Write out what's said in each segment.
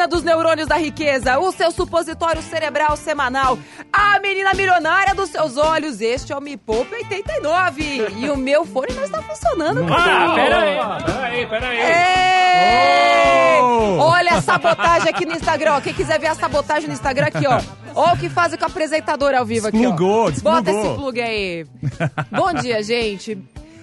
Começando a turbina dos neurônios da riqueza, o seu supositório cerebral semanal, a menina milionária dos seus olhos. Este é o Me Poupe 89 e o meu fone não está funcionando, Ah, cara. pera aí, pera aí, pera aí. Ei! Oh! Olha a sabotagem aqui no Instagram, ó. Quem quiser ver a sabotagem no Instagram aqui, ó. Ó o que fazem com o apresentador ao vivo aqui, Desplugou, ó. desplugou. Bota esse plug aí. Bom dia, gente.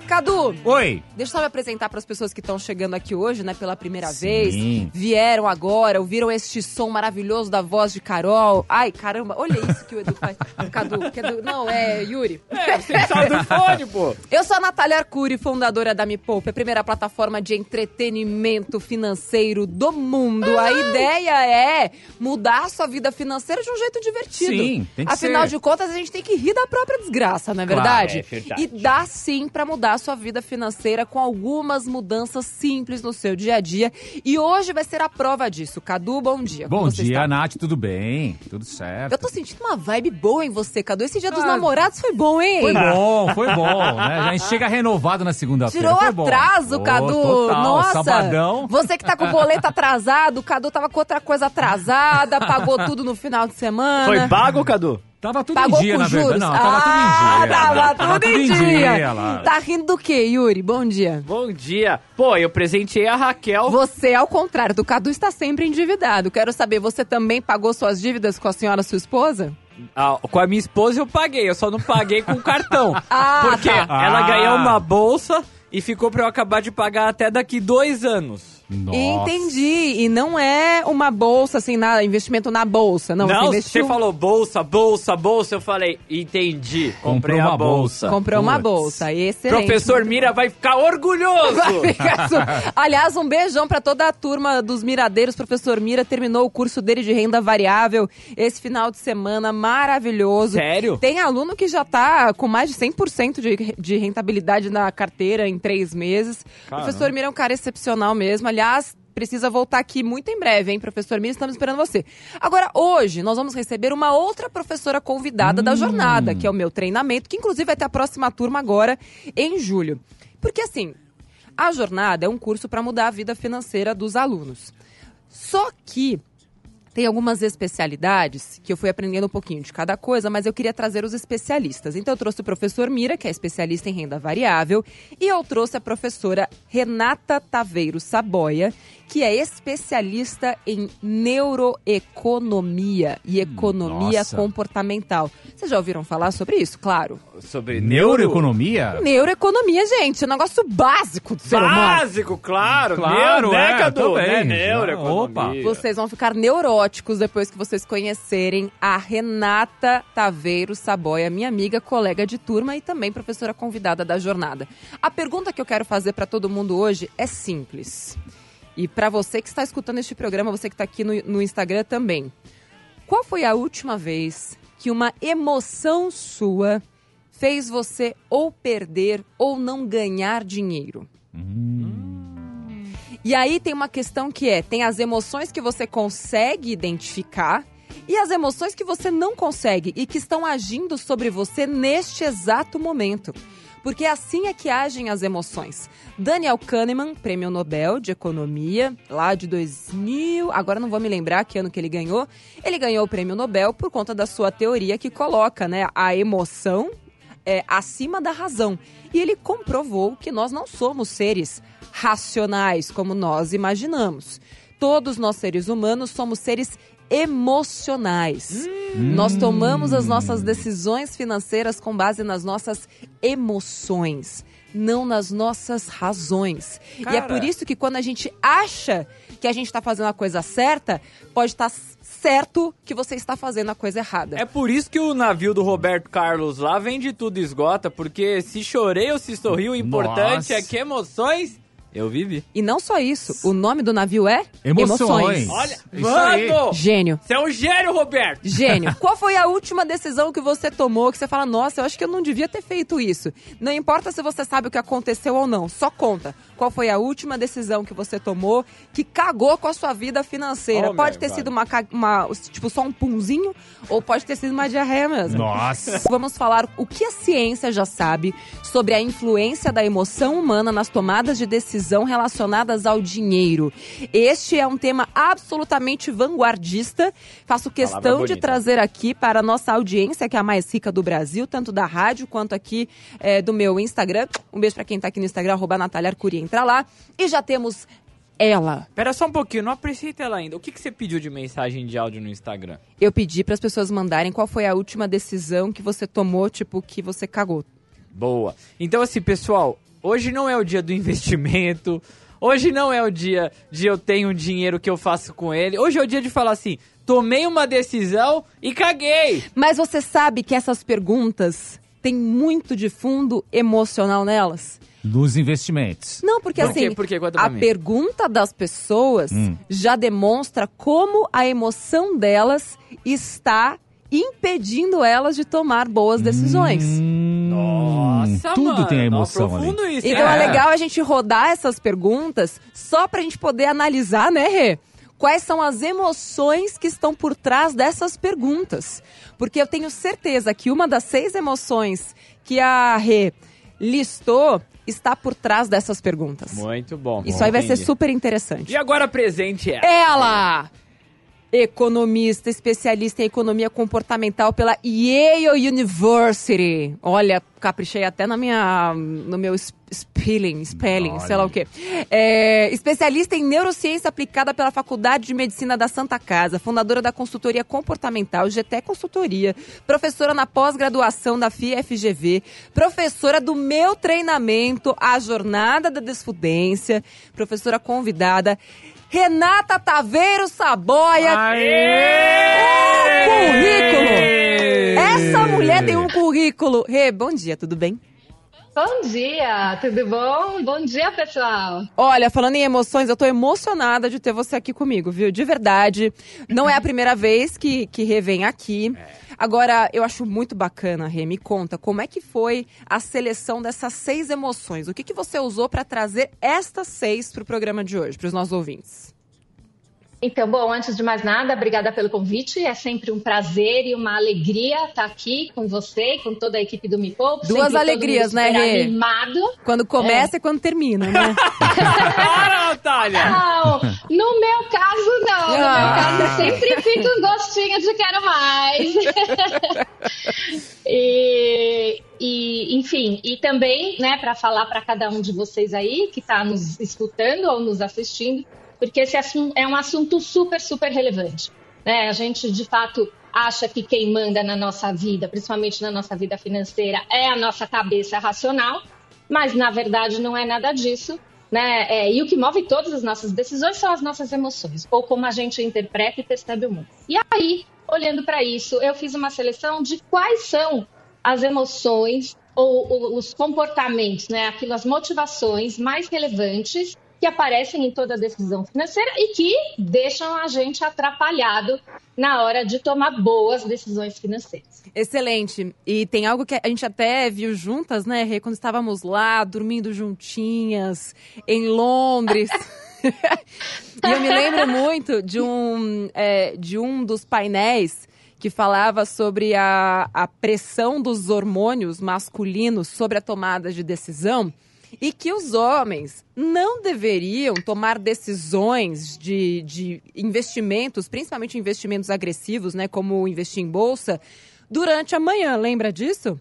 Cadu, Oi. Deixa eu só me apresentar para as pessoas que estão chegando aqui hoje, né, pela primeira Sim. vez. Vieram agora, ouviram este som maravilhoso da voz de Carol. Ai, caramba, olha isso que o Edu faz. Cadu, que Edu, não, é Yuri. É, você sabe do fone, pô. Eu sou a Natália Arcuri, fundadora da Me Poupe, a primeira plataforma de entretenimento financeiro do mundo. A ideia é mudar a sua vida financeira de um jeito divertido. Sim, tem que Afinal ser. de contas, a gente tem que rir da própria desgraça, não é Claro, verdade? é verdade. E dá sim pra mudar sua vida financeira com algumas mudanças simples no seu dia a dia. E hoje vai ser a prova disso. Cadu, bom dia. Bom dia, está? Nath, tudo bem? Tudo certo. Eu tô sentindo uma vibe boa em você, Cadu. Esse dia dos Ah, namorados foi bom, hein? Foi bom, foi bom, né? A gente chega renovado na segunda-feira. Tirou foi bom. atraso, Ô, Cadu. Total, Nossa. sabadão. Você que tá com o boleto atrasado, o Cadu tava com outra coisa atrasada, pagou tudo no final de semana. Foi pago, Cadu? Tava tudo Pagou em dia, na juros? verdade. Não, tava ah, tudo em dia. Tava, tudo, em dia. lá. Tá rindo do quê, Yuri? Bom dia. Bom dia. Pô, eu presenteei a Raquel. Você, ao contrário do Cadu, está sempre endividado. Quero saber, você também pagou suas dívidas com a senhora, sua esposa? Ah, com a minha esposa eu paguei, eu só não paguei com o cartão. Ah, porque tá. ela Ah. ganhou uma bolsa e ficou pra eu acabar de pagar até daqui dois anos. Nossa. Entendi. E não é uma bolsa, assim, na, investimento na bolsa. Não, Não, você você investiu... falou bolsa, bolsa, bolsa. Eu falei, entendi. Comprei uma bolsa. bolsa. Comprou uma Puts. bolsa. Excelente. Professor Mira vai ficar orgulhoso. Vai ficar su- Aliás, um beijão pra toda a turma dos Miradeiros. Professor Mira terminou o curso dele de renda variável esse final de semana maravilhoso. Sério? Tem aluno que já tá com mais de 100% de, de rentabilidade na carteira em três meses. Caramba. Professor Mira é um cara excepcional mesmo. Aliás, precisa voltar aqui muito em breve, hein, professor Mira? Estamos esperando você. Agora, hoje, nós vamos receber uma outra professora convidada da jornada, que é o meu treinamento, que inclusive vai ter a próxima turma agora em julho. Porque assim, a jornada é um curso para mudar a vida financeira dos alunos. Só que tem algumas especialidades que eu fui aprendendo um pouquinho de cada coisa, mas eu queria trazer os especialistas. Então eu trouxe o professor Mira, que é especialista em renda variável, e eu trouxe a professora Renata Taveiro Saboia, que é especialista em neuroeconomia e economia nossa. comportamental. Vocês já ouviram falar sobre isso? Claro. Sobre neuro... Neuroeconomia? Neuroeconomia, gente, é um negócio básico do ser humano. Básico, claro. Claro, né, é, também. Né, neuroeconomia. Opa. Vocês vão ficar neuróticos depois que vocês conhecerem a Renata Taveiro Saboia, minha amiga, colega de turma e também professora convidada da jornada. A pergunta que eu quero fazer para todo mundo hoje é simples. E para você que está escutando este programa, você que está aqui no, no Instagram também. Qual foi a última vez que uma emoção sua fez você ou perder ou não ganhar dinheiro? E aí tem uma questão que é: tem as emoções que você consegue identificar e as emoções que você não consegue e que estão agindo sobre você neste exato momento. Porque assim é que agem as emoções. Daniel Kahneman, prêmio Nobel de Economia, lá de 2000, agora não vou me lembrar que ano que ele ganhou. Ele ganhou o prêmio Nobel por conta da sua teoria que coloca né, a emoção é, acima da razão. E ele comprovou que nós não somos seres racionais como nós imaginamos. Todos nós seres humanos somos seres emocionais. Nós tomamos as nossas decisões financeiras com base nas nossas emoções, não nas nossas razões. E é Cara. por isso que quando a gente acha que a gente está fazendo a coisa certa, pode estar certo que você está fazendo a coisa errada. É por isso que o navio do Roberto Carlos lá vende tudo esgota, porque se chorei ou se sorri, o importante Nossa. é que emoções Eu vivi. E não só isso, o nome do navio é Emoções. Olha, Isso aí. mano! Gênio. Você é um gênio, Roberto! Gênio. Qual foi a última decisão que você tomou que você fala, nossa, eu acho que eu não devia ter feito isso? Não importa se você sabe o que aconteceu ou não, só conta. Qual foi a última decisão que você tomou que cagou com a sua vida financeira? Oh, pode ter God. sido uma, uma, tipo, só um punzinho ou pode ter sido uma diarreia mesmo. Nossa. Vamos falar o que a ciência já sabe sobre a influência da emoção humana nas tomadas de decisão relacionadas ao dinheiro. Este é um tema absolutamente vanguardista. Faço questão de trazer aqui para a nossa audiência, que é a mais rica do Brasil, tanto da rádio quanto aqui eh, do meu Instagram. Um beijo para quem tá aqui no Instagram, arroba Natália Arcuri, entra lá. E já temos ela. Pera só um pouquinho, não apresenta ela ainda. O que, que você pediu de mensagem de áudio no Instagram? Eu pedi para as pessoas mandarem qual foi a última decisão que você tomou, tipo, que você cagou. Boa. Então, assim, pessoal, hoje não é o dia do investimento. Hoje não é o dia de eu tenho um dinheiro que eu faço com ele. Hoje é o dia de falar assim: tomei uma decisão e caguei. Mas você sabe que essas perguntas têm muito de fundo emocional nelas? Dos investimentos. Não, porque Por assim, quê? Por quê? Conta pra a mim. pergunta das pessoas Hum. já demonstra como a emoção delas está impedindo elas de tomar boas decisões. Hum, Nossa, Tudo mano, tem a emoção não ali. isso, Então hein? é legal a gente rodar essas perguntas só pra gente poder analisar, né, Rê? Quais são as emoções que estão por trás dessas perguntas? Porque eu tenho certeza que uma das seis emoções que a Rê listou está por trás dessas perguntas. Muito bom. Isso aí vai ser Entendi. super interessante. E agora presente é. Ela! Economista, especialista em economia comportamental pela Yale University. Olha, caprichei até na minha, no meu spelling, spelling, sei lá o quê. É, especialista em neurociência aplicada pela Faculdade de Medicina da Santa Casa, fundadora da consultoria comportamental GT Consultoria, professora na pós-graduação da FIFGV, professora do meu treinamento A Jornada da Desfudência, professora convidada Renata Taveiro Saboia. Um currículo! Essa mulher tem um currículo. Rê, bom dia, tudo bem? Bom dia, tudo bom? Bom dia, pessoal. Olha, falando em emoções, eu tô emocionada de ter você aqui comigo, viu? De verdade. Não é a primeira vez que, que Rê vem aqui. Agora, eu acho muito bacana, Rê. Me conta, como é que foi a seleção dessas seis emoções? O que, que você usou pra trazer estas seis pro programa de hoje, pros nossos ouvintes? Então, bom, antes de mais nada, obrigada pelo convite. É sempre um prazer e uma alegria estar aqui com você e com toda a equipe do Me Poupe. Duas Sempre alegrias, né, Rê? animado. Quando começa e quando termina, né? Para, Natália! Não, no meu caso, não. No Ah. meu caso, sempre fica um gostinho de quero mais. e, e, enfim, e também, né, para falar para cada um de vocês aí que está nos escutando ou nos assistindo, porque esse é um assunto super, super relevante. Né? A gente, de fato, acha que quem manda na nossa vida, principalmente na nossa vida financeira, é a nossa cabeça racional, mas na verdade não é nada disso. Né? É, e o que move todas as nossas decisões são as nossas emoções, ou como a gente interpreta e percebe o mundo. E aí, olhando para isso, eu fiz uma seleção de quais são as emoções ou, ou os comportamentos, né? Aquilo, as motivações mais relevantes que aparecem em toda decisão financeira e que deixam a gente atrapalhado na hora de tomar boas decisões financeiras. Excelente. E tem algo que a gente até viu juntas, né, Rê? Quando estávamos lá, dormindo juntinhas, em Londres. e eu me lembro muito de um, é, de um dos painéis que falava sobre a, a pressão dos hormônios masculinos sobre a tomada de decisão e que os homens não deveriam tomar decisões de, de investimentos, principalmente investimentos agressivos, né, como investir em bolsa, durante a manhã. Lembra disso?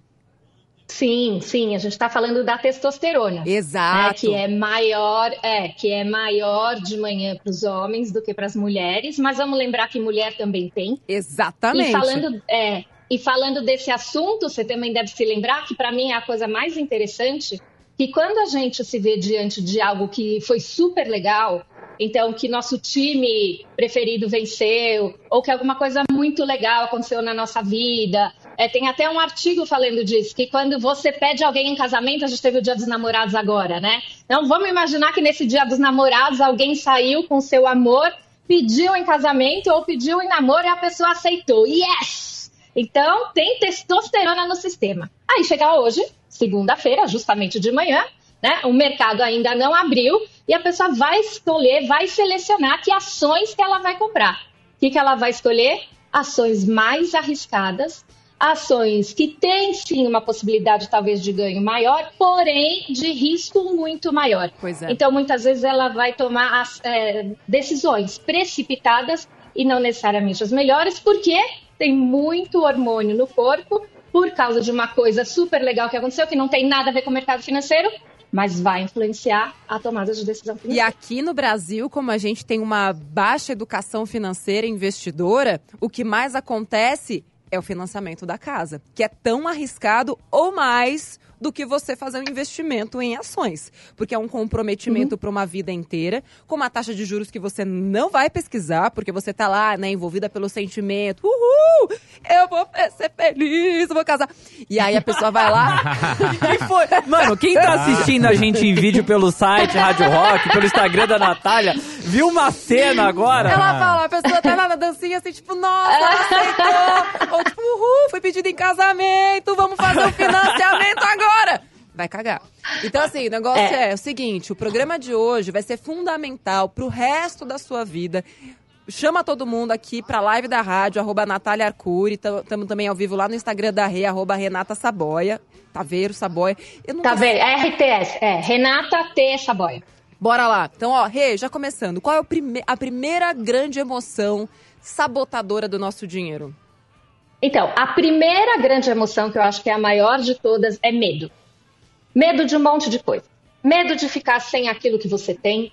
Sim, sim, a gente está falando da testosterona. né, Exato. que é maior, é, que é maior de manhã para os homens do que para as mulheres, mas vamos lembrar que mulher também tem. Exatamente. E falando, é, e falando desse assunto, você também deve se lembrar que para mim é a coisa mais interessante que quando a gente se vê diante de algo que foi super legal, então que nosso time preferido venceu, ou que alguma coisa muito legal aconteceu na nossa vida. É, tem até um artigo falando disso, que quando você pede alguém em casamento, a gente teve o dia dos namorados agora, né? Então vamos imaginar que nesse dia dos namorados alguém saiu com seu amor, pediu em casamento ou pediu em namoro e a pessoa aceitou. Yes! Então tem testosterona no sistema. Aí chega hoje, segunda-feira, justamente de manhã, né? O mercado ainda não abriu e a pessoa vai escolher, vai selecionar que ações que ela vai comprar. O que, que ela vai escolher? Ações mais arriscadas, ações que têm sim uma possibilidade talvez de ganho maior, porém de risco muito maior. Pois é. Então muitas vezes ela vai tomar as, é, decisões precipitadas e não necessariamente as melhores, porque tem muito hormônio no corpo por causa de uma coisa super legal que aconteceu, que não tem nada a ver com o mercado financeiro, mas vai influenciar a tomada de decisão E financeira. aqui no Brasil, como a gente tem uma baixa educação financeira investidora, o que mais acontece é o financiamento da casa, que é tão arriscado ou mais do que você fazer um investimento em ações, porque é um comprometimento para uma vida inteira, com uma taxa de juros que você não vai pesquisar, porque você tá lá, né, envolvida pelo sentimento, uhul, eu vou ser feliz, eu vou casar. E aí a pessoa vai lá, E foi. Mano, quem tá assistindo a gente em vídeo pelo site Rádio Rock, pelo Instagram da Natália, viu uma cena agora? Ela fala, a pessoa tá lá na dancinha assim, tipo, nossa, ela aceitou. Ou tipo, uhul, foi pedido em casamento, vamos fazer o financiamento agora. Vai cagar. Então, assim, o negócio é. o seguinte: o programa de hoje vai ser fundamental pro resto da sua vida. Chama todo mundo aqui pra live da rádio, arroba Natália Arcuri. Estamos também ao vivo lá no Instagram da Rê, arroba Renata Saboia. Taveiro Saboia. Eu não vendo? É RTS, é Renata T. Saboia. Bora lá. Então, ó, Rê, já começando. Qual é prime- a primeira grande emoção sabotadora do nosso dinheiro? Então, a primeira grande emoção, que eu acho que é a maior de todas, é medo. Medo de um monte de coisa. Medo de ficar sem aquilo que você tem.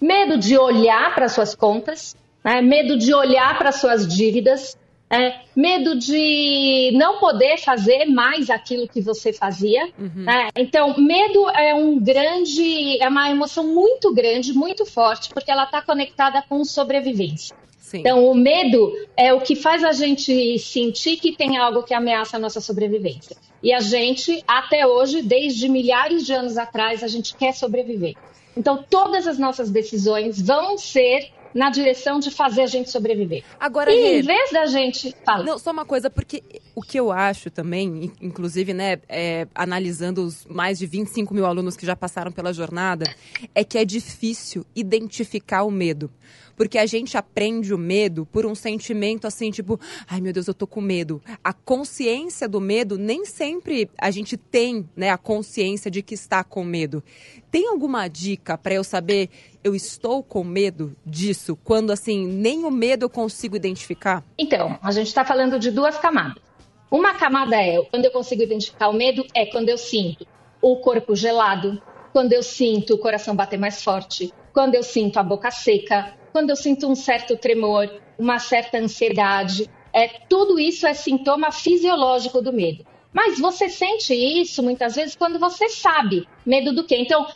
Medo de olhar para suas contas. né? Medo de olhar para suas dívidas. né? Medo de não poder fazer mais aquilo que você fazia. né? Então, medo é um grande, é uma emoção muito grande, muito forte, porque ela está conectada com sobrevivência. Sim. Então, o medo é o que faz a gente sentir que tem algo que ameaça a nossa sobrevivência. E a gente, até hoje, desde milhares de anos atrás, a gente quer sobreviver. Então, todas as nossas decisões vão ser na direção de fazer a gente sobreviver. Agora, E Rê, em vez da gente. Fala. Não, só uma coisa, porque o que eu acho também, in- inclusive, né, é, analisando os mais de 25 mil alunos que já passaram pela jornada, é que é difícil identificar o medo. Porque a gente aprende o medo por um sentimento assim, tipo, ai meu Deus, eu tô com medo. A consciência do medo, nem sempre a gente tem, né, a consciência de que está com medo. Tem alguma dica para eu saber, eu estou com medo disso, quando assim, nem o medo eu consigo identificar? Então, a gente está falando de duas camadas. Uma camada é quando eu consigo identificar o medo, é quando eu sinto o corpo gelado, quando eu sinto o coração bater mais forte, quando eu sinto a boca seca, quando eu sinto um certo tremor, uma certa ansiedade. É, tudo isso é sintoma fisiológico do medo. Mas você sente isso muitas vezes quando você sabe medo do quê? Então,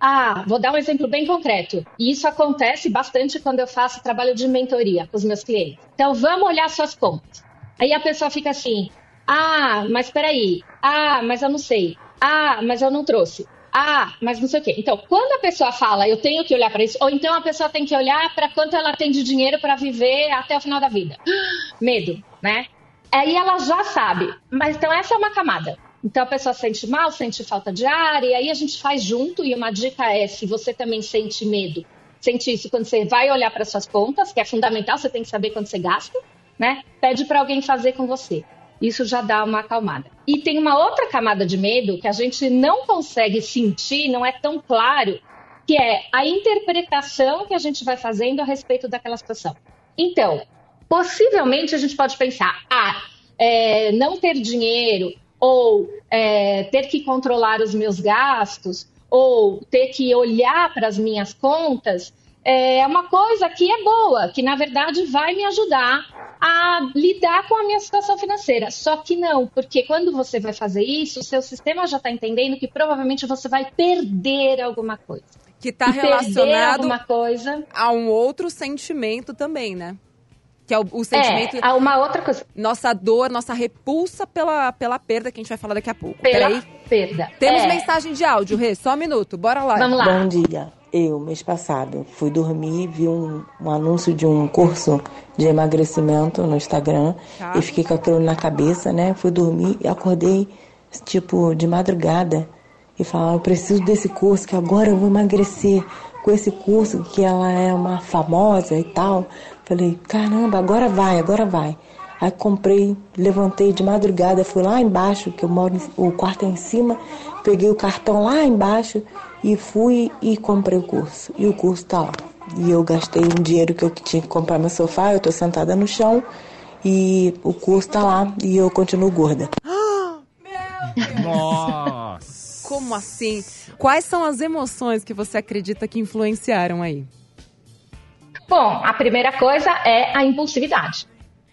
ah, vou dar um exemplo bem concreto. E isso acontece bastante quando eu faço trabalho de mentoria com os meus clientes. Então, vamos olhar suas contas. Aí a pessoa fica assim: ah, mas peraí. Ah, mas eu não sei. Ah, mas eu não trouxe. Ah, mas não sei o quê. Então, quando a pessoa fala, eu tenho que olhar para isso, ou então a pessoa tem que olhar para quanto ela tem de dinheiro para viver até o final da vida. Medo, né? Aí ela já sabe. Mas então essa é uma camada. Então a pessoa sente mal, sente falta de ar, e aí a gente faz junto. E uma dica é: se você também sente medo, sente isso quando você vai olhar para suas contas, que é fundamental, você tem que saber quanto você gasta, né? Pede para alguém fazer com você. Isso já dá uma acalmada. E tem uma outra camada de medo que a gente não consegue sentir, não é tão claro, que é a interpretação que a gente vai fazendo a respeito daquela situação. Então, possivelmente a gente pode pensar, ah, é, não ter dinheiro, ou é, ter que controlar os meus gastos, ou ter que olhar para as minhas contas, é uma coisa que é boa, que na verdade vai me ajudar a lidar com a minha situação financeira. Só que não, porque quando você vai fazer isso, o seu sistema já está entendendo que provavelmente você vai perder alguma coisa. Que tá e perder relacionado alguma coisa. a um outro sentimento também, né? Que é o, o sentimento. É, a uma outra coisa. Nossa dor, nossa repulsa pela, pela perda que a gente vai falar daqui a pouco. Pela Peraí. perda. Temos É, mensagem de áudio, Rê. Só um minuto. Bora lá. Vamos lá. Bom dia. Eu, mês passado, fui dormir, vi um, um anúncio de um curso de emagrecimento no Instagram Tá. e fiquei com aquilo na cabeça, né? Fui dormir e acordei, tipo, de madrugada e falava, eu preciso desse curso, que agora eu vou emagrecer com esse curso, que ela é uma famosa e tal. Falei, caramba, agora vai, agora vai. Aí comprei, levantei de madrugada, fui lá embaixo, que eu moro, o quarto é em cima, peguei o cartão lá embaixo e fui e comprei o curso. E o curso tá lá. E eu gastei um dinheiro que eu tinha que comprar meu sofá, eu tô sentada no chão e o curso tá lá e eu continuo gorda. Nossa. Como assim? Quais são as emoções que você acredita que influenciaram aí? Bom, a primeira coisa é a impulsividade.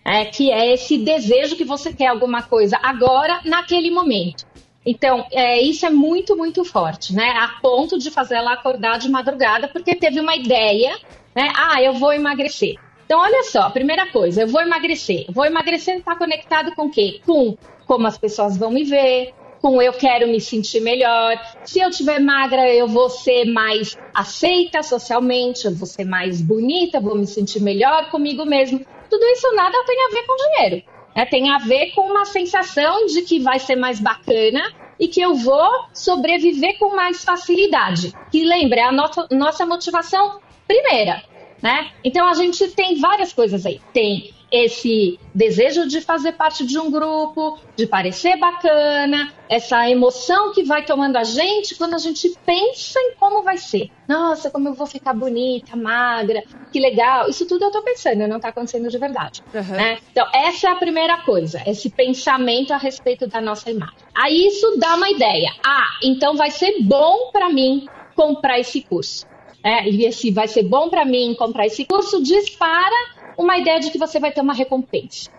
É, que é esse desejo que você quer alguma coisa agora, naquele momento. Então, é, isso é muito, muito forte, né? A ponto de fazer ela acordar de madrugada, porque teve uma ideia, né? Ah, eu vou emagrecer. Então, olha só, primeira coisa, eu vou emagrecer. Vou emagrecer está conectado com o quê? Com como as pessoas vão me ver, com eu quero me sentir melhor. Se eu tiver magra, eu vou ser mais aceita socialmente, eu vou ser mais bonita, vou me sentir melhor comigo mesmo. Tudo isso nada tem a ver com dinheiro. Né? Tem a ver com uma sensação de que vai ser mais bacana e que eu vou sobreviver com mais facilidade. Que lembra, é a nossa, nossa motivação primeira. Né? Então a gente tem várias coisas aí. Tem esse desejo de fazer parte de um grupo, de parecer bacana, essa emoção que vai tomando a gente quando a gente pensa em como vai ser. Nossa, como eu vou ficar bonita, magra, que legal. Isso tudo eu tô pensando, não tá acontecendo de verdade. Uhum. né? Então, essa é a primeira coisa, esse pensamento a respeito da nossa imagem. Aí isso dá uma ideia. Ah, então vai ser bom para mim comprar esse curso. É, e esse vai ser bom para mim comprar esse curso, dispara uma ideia de que você vai ter uma recompensa.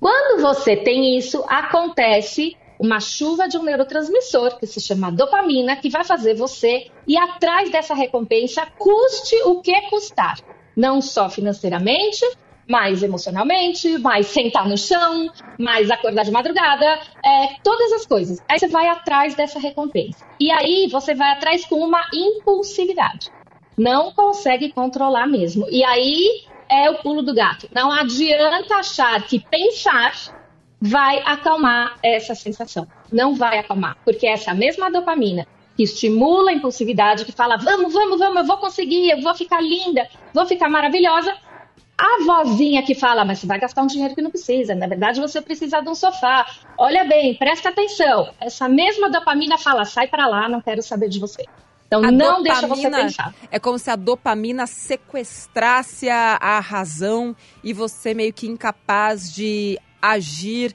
Quando você tem isso, acontece uma chuva de um neurotransmissor que se chama dopamina, que vai fazer você ir atrás dessa recompensa, custe o que custar. Não só financeiramente, mas emocionalmente, mais sentar no chão, mais acordar de madrugada, é, todas as coisas. Aí você vai atrás dessa recompensa. E aí você vai atrás com uma impulsividade. Não consegue controlar mesmo. E aí é o pulo do gato. Não adianta achar que pensar vai acalmar essa sensação. Não vai acalmar, porque essa mesma dopamina que estimula a impulsividade, que fala vamos, vamos, vamos, eu vou conseguir, eu vou ficar linda, vou ficar maravilhosa. A vozinha que fala, mas você vai gastar um dinheiro que não precisa. Na verdade, você precisa de um sofá. Olha bem, presta atenção. Essa mesma dopamina fala, sai pra lá, não quero saber de você. Então A não deixa você dopamina pensar. É como se a dopamina sequestrasse a, a razão e você meio que incapaz de agir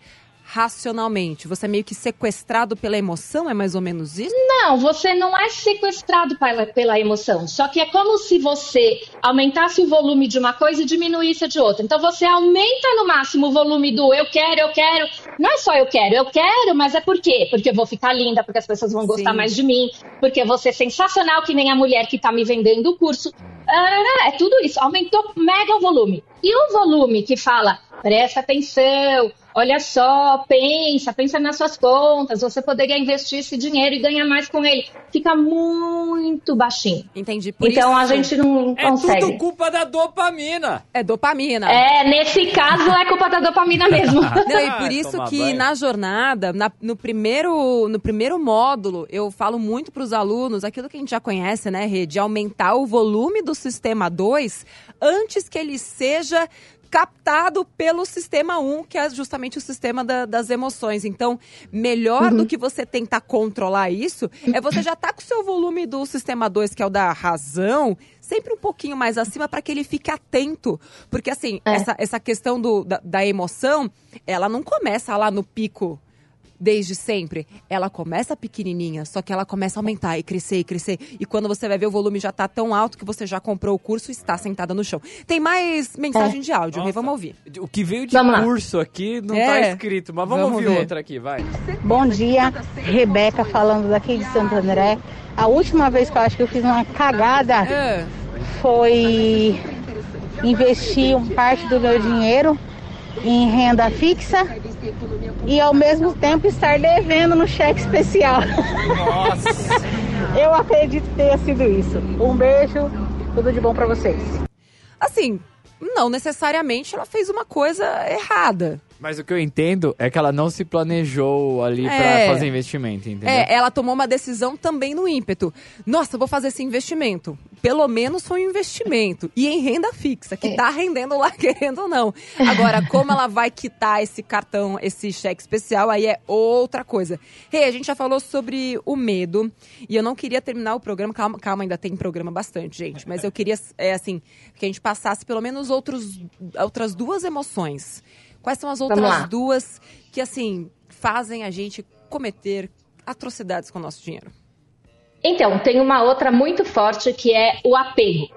racionalmente. Você é meio que sequestrado pela emoção, é mais ou menos isso? Não, você não é sequestrado pela, pela emoção. Só que é como se você aumentasse o volume de uma coisa e diminuísse a de outra. Então você aumenta no máximo o volume do eu quero, eu quero. Não é só eu quero, eu quero, mas é por quê? Porque eu vou ficar linda, porque as pessoas vão gostar Sim. mais de mim, porque vou ser sensacional que nem a mulher que tá me vendendo o curso. Ah, é tudo isso. Aumentou mega o volume. E o volume que fala, presta atenção, olha só, pensa, pensa nas suas contas, você poderia investir esse dinheiro e ganhar mais com ele. Fica muito baixinho. Entendi. Por então a isso gente não É consegue. tudo culpa da dopamina. é dopamina. É, nesse caso é culpa da dopamina mesmo. Não, e por isso que banho. na jornada, na- no, primeiro, no primeiro módulo, eu falo muito para os alunos aquilo que a gente já conhece, né, Rê? De aumentar o volume do sistema 2 antes que ele seja captado pelo sistema 1, que é justamente o sistema da- das emoções. Então, melhor do que você tentar controlar isso, é você já tá com o seu volume do sistema 2, que é o da razão, sempre um pouquinho mais acima para que ele fique atento. Porque, assim, É. essa, essa questão do, da, da emoção, ela não começa lá no pico desde sempre, ela começa pequenininha, só que ela começa a aumentar e crescer e crescer. E quando você vai ver, o volume já tá tão alto que você já comprou o curso e está sentada no chão. Tem mais mensagem de áudio, Rê, vamos ouvir. O que veio de Vamos lá. curso aqui não É. tá escrito, mas vamos, Vamos ouvir ver. outra aqui, vai. Bom dia, Rebeca falando daqui de Santo André. A última vez que eu acho que eu fiz uma cagada Ah, foi investir um parte do meu dinheiro em renda fixa e ao mesmo tempo estar devendo no cheque especial. Nossa. Eu acredito que tenha sido isso. Um beijo, tudo de bom pra vocês. assim, não necessariamente ela fez uma coisa errada. Mas o que eu entendo é que ela não se planejou ali É. pra fazer investimento, entendeu? É, ela tomou uma decisão também no ímpeto. Nossa, vou fazer esse investimento. Pelo menos foi um investimento. E em renda fixa, que É. tá rendendo lá, querendo ou não. Agora, como ela vai quitar esse cartão, esse cheque especial, aí é outra coisa. Rei, a gente já falou sobre o medo. E eu não queria terminar o programa. Calma, calma ainda tem programa bastante, gente. Mas eu queria, é, assim, que a gente passasse pelo menos outros, outras duas emoções. Quais são as outras duas que, assim, fazem a gente cometer atrocidades com o nosso dinheiro? Então, tem uma outra muito forte que é o apego,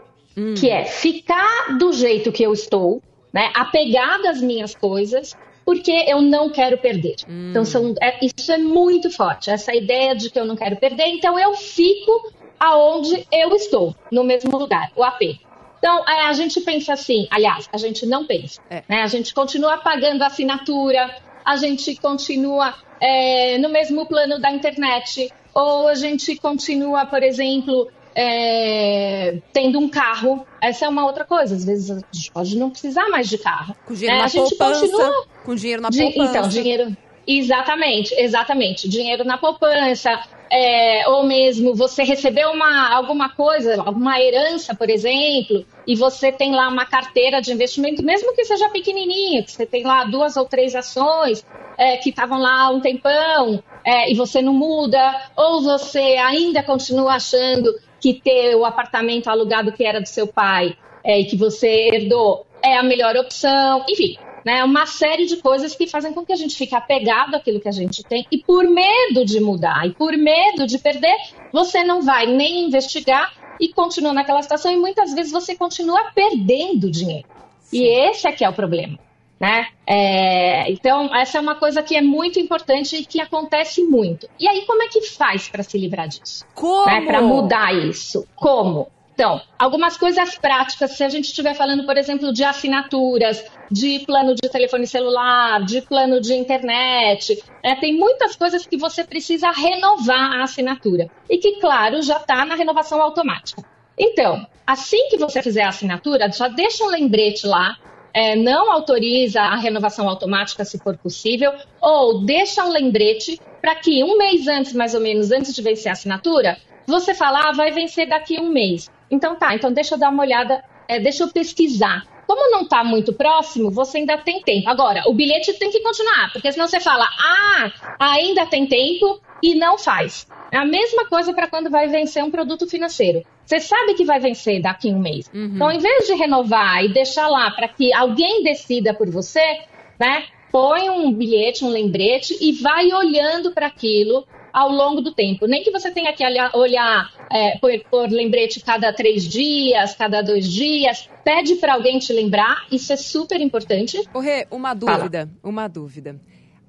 que é ficar do jeito que eu estou, né, apegada às minhas coisas, porque eu não quero perder. Então, são, é- isso é muito forte, essa ideia de que eu não quero perder, então eu fico aonde eu estou, no mesmo lugar, o apego. Então, é, a gente pensa assim, aliás, a gente não pensa. É. né? A gente continua pagando a assinatura, a gente continua é, no mesmo plano da internet, ou a gente continua, por exemplo, é, tendo um carro. Essa é uma outra coisa. Às vezes a gente pode não precisar mais de carro. Com dinheiro É, na a gente poupança. continua Com dinheiro na Di- poupança. Então, dinheiro. Exatamente, exatamente. Dinheiro na poupança, é, ou mesmo você recebeu uma, alguma coisa, alguma herança, por exemplo, e você tem lá uma carteira de investimento, mesmo que seja pequenininha, que você tem lá duas ou três ações é, que estavam lá há um tempão é, e você não muda, ou você ainda continua achando que ter o apartamento alugado que era do seu pai é, e que você herdou é a melhor opção, enfim né? Uma série de coisas que fazem com que a gente fique apegado àquilo que a gente tem e por medo de mudar e por medo de perder, você não vai nem investigar e continua naquela situação e muitas vezes você continua perdendo dinheiro. E esse é que é o problema. Né? É, então, essa é uma coisa que é muito importante e que acontece muito. E aí, como é que faz para se livrar disso? Como? né, para mudar isso. Como? Então, algumas coisas práticas, se a gente estiver falando, por exemplo, de assinaturas, de plano de telefone celular, de plano de internet, né, tem muitas coisas que você precisa renovar a assinatura. E que, claro, já está na renovação automática. Então, assim que você fizer a assinatura, já deixa um lembrete lá, é, não autoriza a renovação automática se for possível, ou deixa um lembrete para que um mês antes, mais ou menos, antes de vencer a assinatura, você fala, ah, vai vencer daqui a um mês. Então tá, então deixa eu dar uma olhada, é, deixa eu pesquisar. Como não está muito próximo, você ainda tem tempo. Agora, o bilhete tem que continuar, porque senão você fala, ah, ainda tem tempo e não faz. É a mesma coisa para quando vai vencer um produto financeiro. Você sabe que vai vencer daqui a um mês. Então, em vez de renovar e deixar lá para que alguém decida por você, né? Põe um bilhete, um lembrete e vai olhando para aquilo ao longo do tempo. Nem que você tenha que olhar, é, por, por lembrete cada três dias, cada dois dias. Pede para alguém te lembrar, isso é super importante. Rê, uma dúvida, uma dúvida.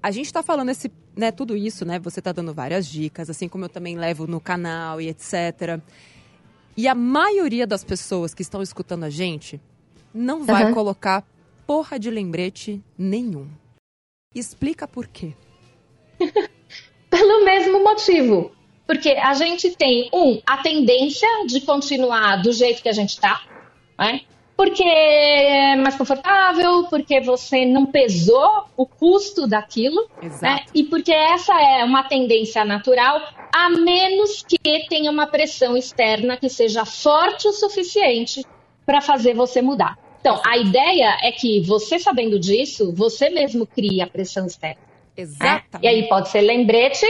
A gente tá falando esse, né, tudo isso, né? Você tá dando várias dicas, assim como eu também levo no canal e etc. E a maioria das pessoas que estão escutando a gente não vai colocar porra de lembrete nenhum. Explica por quê. Pelo mesmo motivo. Porque a gente tem, um, a tendência de continuar do jeito que a gente está, né? Porque é mais confortável, porque você não pesou o custo daquilo, né? E porque essa é uma tendência natural, a menos que tenha uma pressão externa que seja forte o suficiente para fazer você mudar. Então, a ideia é que você sabendo disso, você mesmo cria a pressão externa. Né? Exatamente. E aí pode ser lembrete,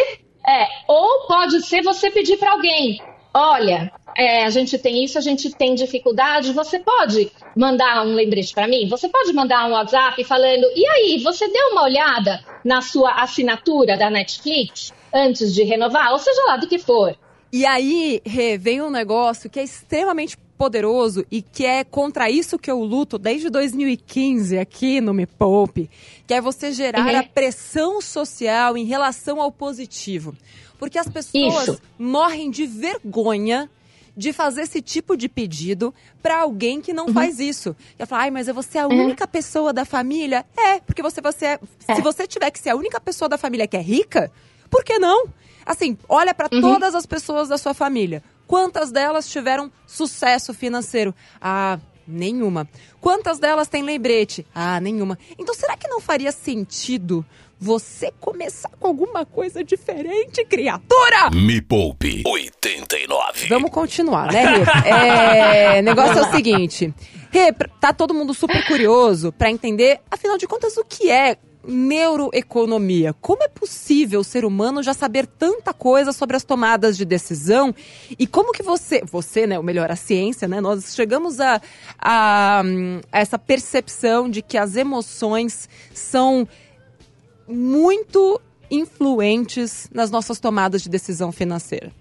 é, ou pode ser você pedir para alguém: olha, é, a gente tem isso, a gente tem dificuldade. Você pode mandar um lembrete para mim? Você pode mandar um WhatsApp falando: e aí, você deu uma olhada na sua assinatura da Netflix antes de renovar? Ou seja lá do que for. E aí, Rê, vem um negócio que é extremamente poderoso e que é contra isso que eu luto desde 2015 aqui no Me Poupe, que é você gerar Uhum. a pressão social em relação ao positivo. Porque as pessoas Isso. morrem de vergonha de fazer esse tipo de pedido para alguém que não faz isso. E falar, ai, mas vou ser a única pessoa da família? É, porque você, você é, É. se você tiver que ser a única pessoa da família que é rica, por que não? Assim, olha para todas as pessoas da sua família. Quantas delas tiveram sucesso financeiro? Ah, nenhuma. Quantas delas têm lembrete? Ah, nenhuma. Então será que não faria sentido você começar com alguma coisa diferente, criatura? Me Poupe 89. Vamos continuar, né, Rê? É, negócio é o seguinte. Rê, tá todo mundo super curioso pra entender, afinal de contas, o que é neuroeconomia. Como é possível o ser humano já saber tanta coisa sobre as tomadas de decisão? E como que você, você, né, ou melhor, a ciência, né, nós chegamos a, a, a essa percepção de que as emoções são muito influentes nas nossas tomadas de decisão financeira.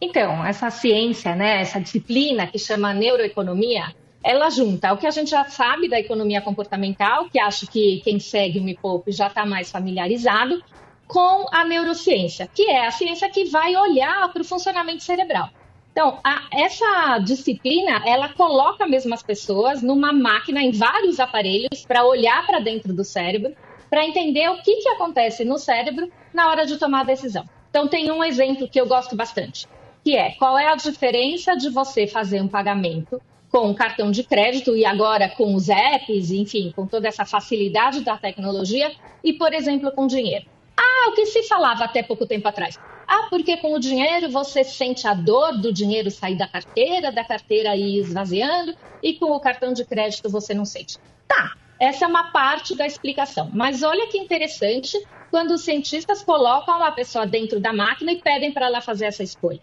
Então, essa ciência, né, essa disciplina que chama neuroeconomia, ela junta o que a gente já sabe da economia comportamental, que acho que quem segue o Me Poupe já está mais familiarizado, com a neurociência, que é a ciência que vai olhar para o funcionamento cerebral. Então, a- essa disciplina, ela coloca mesmo as pessoas numa máquina, em vários aparelhos, para olhar para dentro do cérebro, para entender o que, que acontece no cérebro na hora de tomar a decisão. Então, tem um exemplo que eu gosto bastante, que é qual é a diferença de você fazer um pagamento com cartão de crédito e agora com os apps, enfim, com toda essa facilidade da tecnologia, e, por exemplo, com dinheiro. Ah, o que se falava até pouco tempo atrás? Ah, porque com o dinheiro você sente a dor do dinheiro sair da carteira, da carteira ir esvaziando, e com o cartão de crédito você não sente. Tá, essa é uma parte da explicação. Mas olha que interessante quando os cientistas colocam a pessoa dentro da máquina e pedem para ela fazer essa escolha.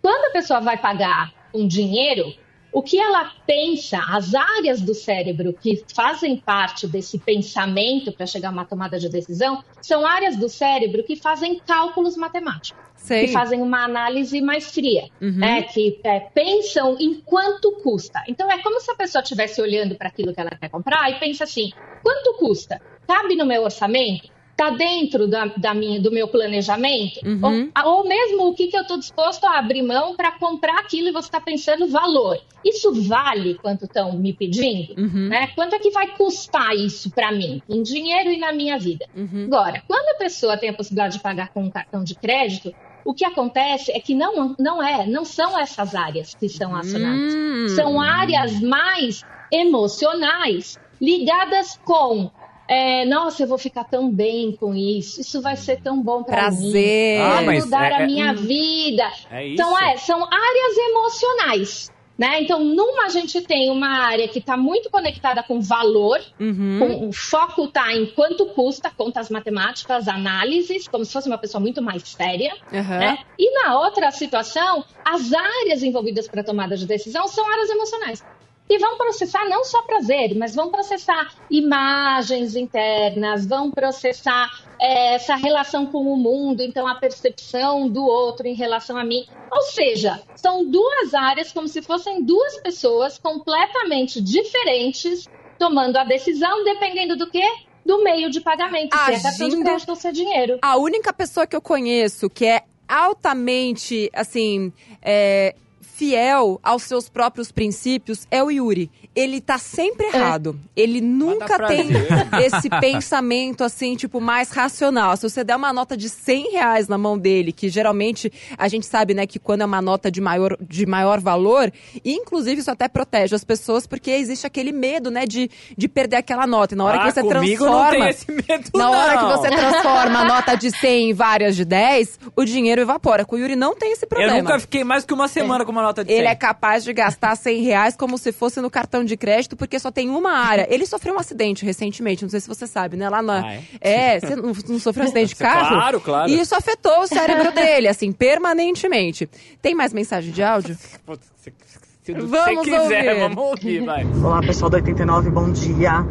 Quando a pessoa vai pagar um dinheiro, o que ela pensa, as áreas do cérebro que fazem parte desse pensamento para chegar a uma tomada de decisão, são áreas do cérebro que fazem cálculos matemáticos, Sei. que fazem uma análise mais fria, Uhum. né, que é, pensam em quanto custa. Então é como se a pessoa estivesse olhando para aquilo que ela quer comprar e pensa assim: quanto custa? Cabe no meu orçamento? Está dentro da, da minha, do meu planejamento? Uhum. Ou, ou mesmo o que, que eu estou disposto a abrir mão para comprar aquilo e você está pensando valor. Isso vale quanto estão me pedindo? Uhum. Né? Quanto é que vai custar isso para mim, em dinheiro e na minha vida? Uhum. Agora, quando a pessoa tem a possibilidade de pagar com um cartão de crédito, o que acontece é que não, não é, não são essas áreas que são acionadas. Hum. São áreas mais emocionais ligadas com é, nossa, eu vou ficar tão bem com isso, isso vai ser tão bom para mim, Prazer. vai Ah, mudar é- a é- minha hum. vida. É isso. Então, é, são áreas emocionais. Né? Então, numa a gente tem uma área que está muito conectada com valor, Uhum. com- o foco está em quanto custa, contas matemáticas, análises, como se fosse uma pessoa muito mais séria. Aham. Né? E na outra situação, as áreas envolvidas para tomada de decisão são áreas emocionais. E vão processar não só prazer, mas vão processar imagens internas, vão processar é, essa relação com o mundo, então a percepção do outro em relação a mim. Ou seja, são duas áreas como se fossem duas pessoas completamente diferentes tomando a decisão, dependendo do quê? Do meio de pagamento, se é cartão de Agindo- crédito ou se é dinheiro. A única pessoa que eu conheço que é altamente, assim, é, fiel aos seus próprios princípios é o Yuri. Ele tá sempre errado. Ele nunca tem esse pensamento, assim, tipo, mais racional. Se você der uma nota de 100 reais na mão dele, que geralmente a gente sabe, né, que quando é uma nota de maior, de maior valor, inclusive isso até protege as pessoas, porque existe aquele medo, né, de, de perder aquela nota. E na hora ah, que você transforma... não tem esse medo, Na hora não. que você transforma a nota de 100 em várias de 10, o dinheiro evapora. Com o Yuri não tem esse Eu problema. nunca fiquei mais que uma semana com uma nota de 100. Ele é capaz de gastar 100 reais como se fosse no cartão de crédito, porque só tem uma área. Ele sofreu um acidente recentemente, não sei se você sabe, né? Lá na. Ah, é? é, você não, não sofreu um acidente de carro? Claro, claro. E isso afetou o cérebro dele, assim, permanentemente. Tem mais mensagem de áudio? Se, Vamos você quiser, ouvir. vamos ouvir, vai. Olá pessoal do 89, bom dia.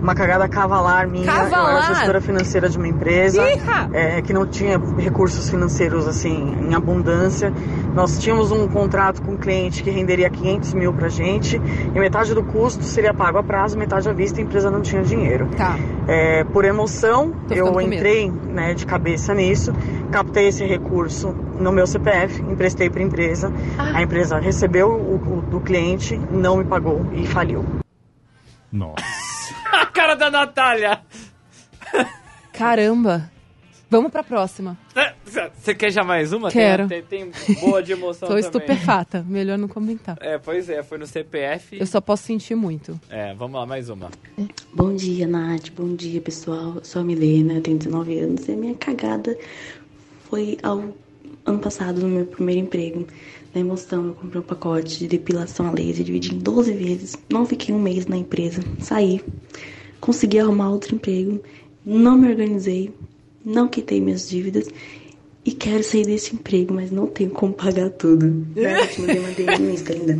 Uma cagada cavalar minha. Cavalar? Eu era gestora financeira de uma empresa é, que não tinha recursos financeiros assim em abundância. Nós tínhamos um contrato com um cliente que renderia 500 mil pra gente e metade do custo seria pago a prazo, metade à vista e a empresa não tinha dinheiro. Tá. É, por emoção, eu entrei né, de cabeça nisso, captei esse recurso no meu CPF, emprestei para empresa. Ah. A empresa recebeu o, o do cliente, não me pagou e faliu. Nossa. Cara da Natália. Caramba. Vamos pra próxima. Você quer já mais uma? Quero. Tem, tem, tem boa de emoção Tô também. estupefata. Melhor não comentar. É, pois é, foi no CPF. Eu só posso sentir muito. É, vamos lá, mais uma. Bom dia, Nath. Bom dia, pessoal. Eu sou a Milena, tenho 19 anos e a minha cagada foi ao ano passado, no meu primeiro emprego. Na emoção, eu comprei um pacote de depilação a laser, dividi em 12 vezes. Não fiquei um mês na empresa. Saí. Consegui arrumar outro emprego. Não me organizei. Não quitei minhas dívidas. E quero sair desse emprego, mas não tenho como pagar tudo. Mandei uma DM no Insta ainda.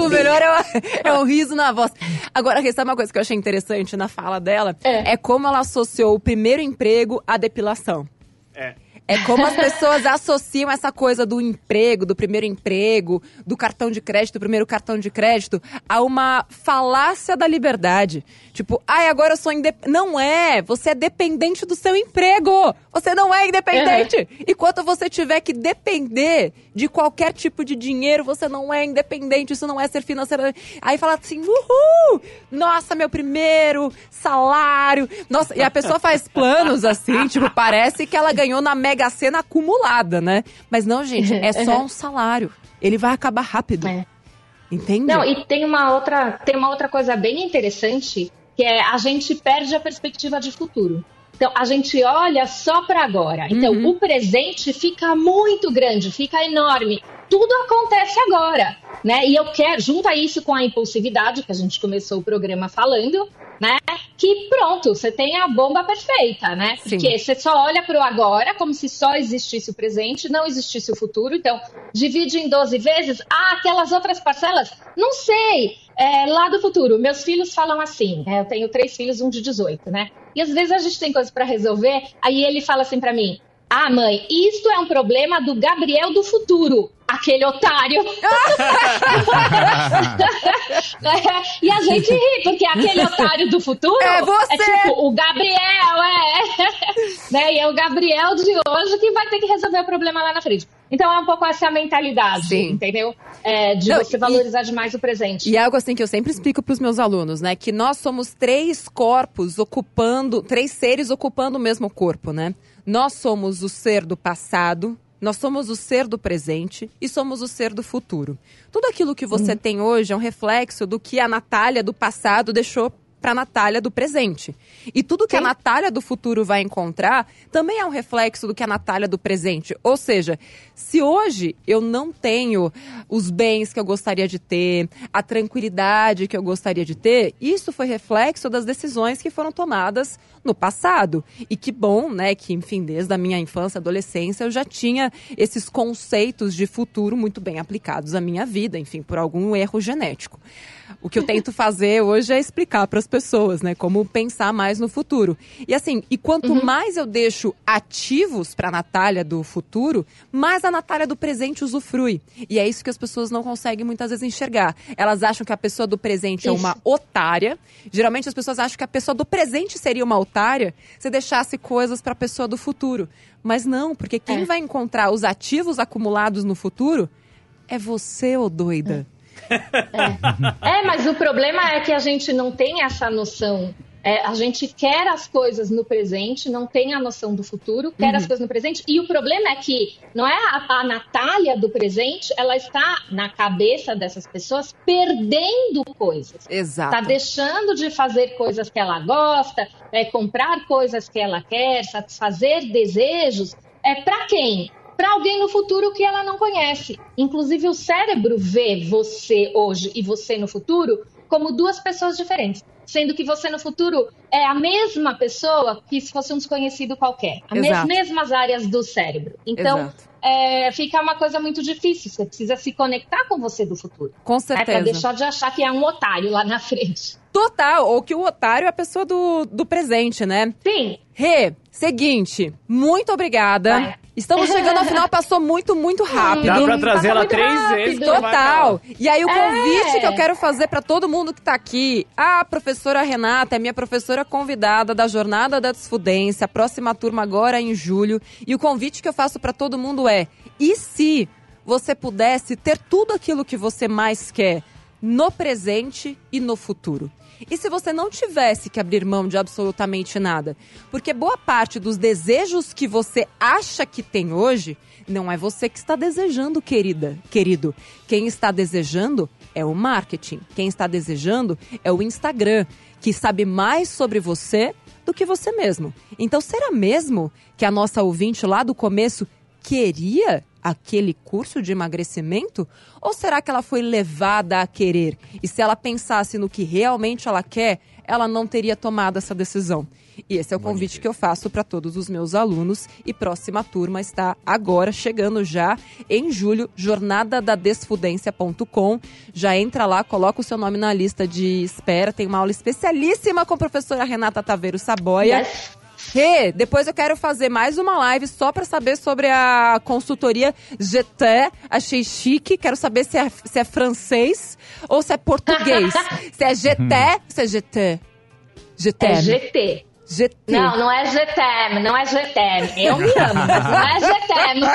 O melhor é o, é o riso na voz. Agora, sabe uma coisa que eu achei interessante na fala dela? É. É como ela associou o primeiro emprego à depilação. É. É como as pessoas associam essa coisa do emprego, do primeiro emprego, do cartão de crédito, do primeiro cartão de crédito, a uma falácia da liberdade. Tipo, ai, agora eu sou independente. Não é! Você é dependente do seu emprego! Você não é independente! Enquanto você tiver que depender de qualquer tipo de dinheiro, você não é independente, isso não é ser financeiro. Aí fala assim, uhul! Nossa, meu primeiro salário! Nossa, e a pessoa faz planos assim, tipo, parece que ela ganhou na Mega Sena acumulada, né? Mas não, gente, é só um salário. Ele vai acabar rápido. É. Entende? Não, e tem uma outra, tem uma outra coisa bem interessante, que é a gente perde a perspectiva de futuro. Então, a gente olha só para agora. Então, Uhum. o presente fica muito grande, fica enorme. Tudo acontece agora, né? E eu quero, junta isso com a impulsividade, que a gente começou o programa falando, né? Que pronto, você tem a bomba perfeita, né? Sim. Porque você só olha para o agora como se só existisse o presente, não existisse o futuro. Então, divide em 12 vezes. Ah, aquelas outras parcelas? Não sei. É, lá do futuro. Meus filhos falam assim. né? Eu tenho três filhos, um de 18, né? E às vezes a gente tem coisas para resolver. Aí ele fala assim para mim: Ah, mãe, isto é um problema do Gabriel do futuro. Aquele otário. É, e a gente ri, porque aquele otário do futuro É você! tipo o Gabriel, é. né? E é o Gabriel de hoje que vai ter que resolver o problema lá na frente. Então é um pouco essa mentalidade, Sim. entendeu? É, de Não, você e- valorizar demais o presente. E é algo assim que eu sempre explico para os meus alunos, né? Que nós somos três corpos ocupando, três seres ocupando o mesmo corpo, né? Nós somos o ser do passado, nós somos o ser do presente e somos o ser do futuro. Tudo aquilo que você tem hoje é um reflexo do que a Natália do passado deixou para a Natália do presente. E tudo que a Natália do futuro vai encontrar também é um reflexo do que a Natália do presente. Ou seja, se hoje eu não tenho os bens que eu gostaria de ter, a tranquilidade que eu gostaria de ter, isso foi reflexo das decisões que foram tomadas no passado. E que bom, né, que enfim, desde a minha infância, adolescência, eu já tinha esses conceitos de futuro muito bem aplicados à minha vida, enfim, por algum erro genético. O que eu tento fazer hoje é explicar para as pessoas, né, como pensar mais no futuro. E assim, e quanto mais eu deixo ativos para a Natália do futuro, mais a Natália do presente usufrui. E é isso que as pessoas não conseguem muitas vezes enxergar. Elas acham que a pessoa do presente é Isso. uma otária. Geralmente as pessoas acham que a pessoa do presente seria uma otária se deixasse coisas para a pessoa do futuro. Mas não, porque quem É. vai encontrar os ativos acumulados no futuro é você, ô doida. É, mas o problema é que a gente não tem essa noção. É, a gente quer as coisas no presente, não tem a noção do futuro, quer as coisas no presente. E o problema é que não é a, a Natália do presente, ela está na cabeça dessas pessoas perdendo coisas. Exato. Tá deixando de fazer coisas que ela gosta, é, comprar coisas que ela quer, satisfazer desejos. É para quem? Para alguém no futuro que ela não conhece. Inclusive, o cérebro vê você hoje e você no futuro como duas pessoas diferentes. Sendo que você no futuro é a mesma pessoa que se fosse um desconhecido qualquer. As mesmas áreas do cérebro. Então, é, fica uma coisa muito difícil. Você precisa se conectar com você do futuro. Com É, pra certeza. deixar de achar que é um otário lá na frente. Total, ou que o otário é a pessoa do, do presente, né? Sim, Rê, seguinte, muito obrigada. Vai. Estamos chegando ao final, passou muito, muito rápido. Dá pra trazer ela três rápido. vezes. Total. E aí o convite É. que eu quero fazer pra todo mundo que tá aqui, a professora Renata é minha professora convidada da Jornada da Desfudência, a próxima turma agora é em julho, e o convite que eu faço pra todo mundo é: e se você pudesse ter tudo aquilo que você mais quer no presente e no futuro? E se você não tivesse que abrir mão de absolutamente nada? Porque boa parte dos desejos que você acha que tem hoje não é você que está desejando, querida, querido. Quem está desejando é o marketing. Quem está desejando é o Instagram, que sabe mais sobre você do que você mesmo. Então, será mesmo que a nossa ouvinte lá do começo queria aquele curso de emagrecimento? Ou será que ela foi levada a querer? E se ela pensasse no que realmente ela quer, ela não teria tomado essa decisão. E esse é o convite que eu faço para todos os meus alunos. E próxima turma está agora, chegando já em julho, jornadadadesfudência.com. Já entra lá, coloca o seu nome na lista de espera. Tem uma aula especialíssima com a professora Renata Taveiro Saboia. Yes. Rê, depois eu quero fazer mais uma live só pra saber sobre a consultoria GT. Achei chique. Quero saber se é, se é francês ou se é português. se é GT, se é GT. GT. é GT. GT. Não, não é GTM, não é GTM. Eu me amo, mas não é GTM.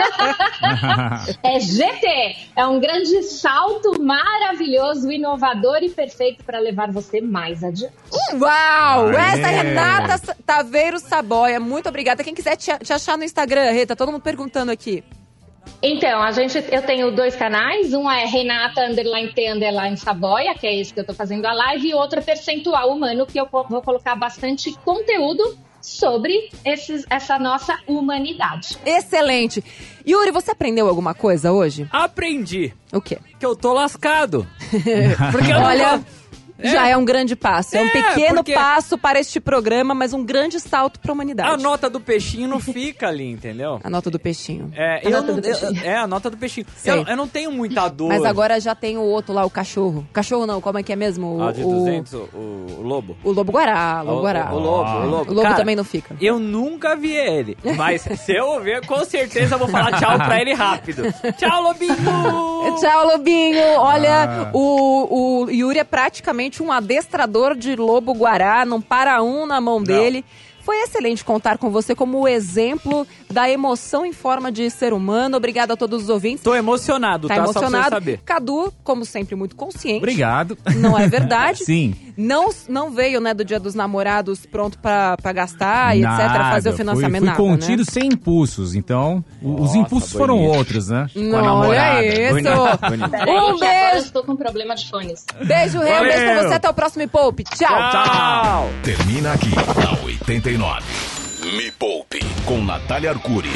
é GT. É um grande salto maravilhoso, inovador e perfeito para levar você mais adiante. Uau! Aê. Essa é Renata Taveiro Saboia. Muito obrigada. Quem quiser te, te achar no Instagram, Rê, tá todo mundo perguntando aqui. Então, a gente, eu tenho dois canais. Um é Renata Underline T Underline Saboia, que é esse que eu tô fazendo a live, e outro é Percentual Humano, que eu vou colocar bastante conteúdo sobre esses, essa nossa humanidade. Excelente. Yuri, você aprendeu alguma coisa hoje? Aprendi O quê? que eu tô lascado. Porque eu não Tô- já é um grande passo. É, um É, pequeno porque- passo para este programa, mas um grande salto para a humanidade. A nota do peixinho não fica ali, entendeu? A nota do peixinho. É, A eu nota não, do eu- peixinho. é, a nota do peixinho. Eu, eu não tenho muita dor. Mas agora já tem o outro lá, o cachorro. Cachorro não, como é que é mesmo? O, Ah, de o- 200, o, o lobo. O lobo guará, lobo guará. O, o lobo, o lobo. O lobo Cara, também não fica. Eu nunca vi ele, mas se eu ver, com certeza eu vou falar tchau pra ele rápido. Tchau, lobinho! Tchau, Lobinho! Olha, Ah. o, o Yuri é praticamente um adestrador de lobo guará, não para um na mão dele. Foi excelente contar com você como exemplo da emoção em forma de ser humano. Obrigada a todos os ouvintes. Tô emocionado, Tá tá? Só pra você emocionado. saber. Cadu, como sempre, muito consciente. Obrigado. Não é verdade? Sim. Não, não veio, né, do dia dos namorados pronto pra, pra gastar e etc, fazer o Nada. financiamento Fui, nada, fui contido né? sem impulsos, então o- os Nossa, impulsos foram bonito. outros, né? Com a Não, namorada. olha isso! Bonito, bonito. Peraí, Um que agora eu beijo! estou com problema de fones. Beijo, Rê, um beijo pra você, até o próximo Me Poupe. Tchau! Tchau! Termina aqui na 89. Me Poupe com Natália Arcuri.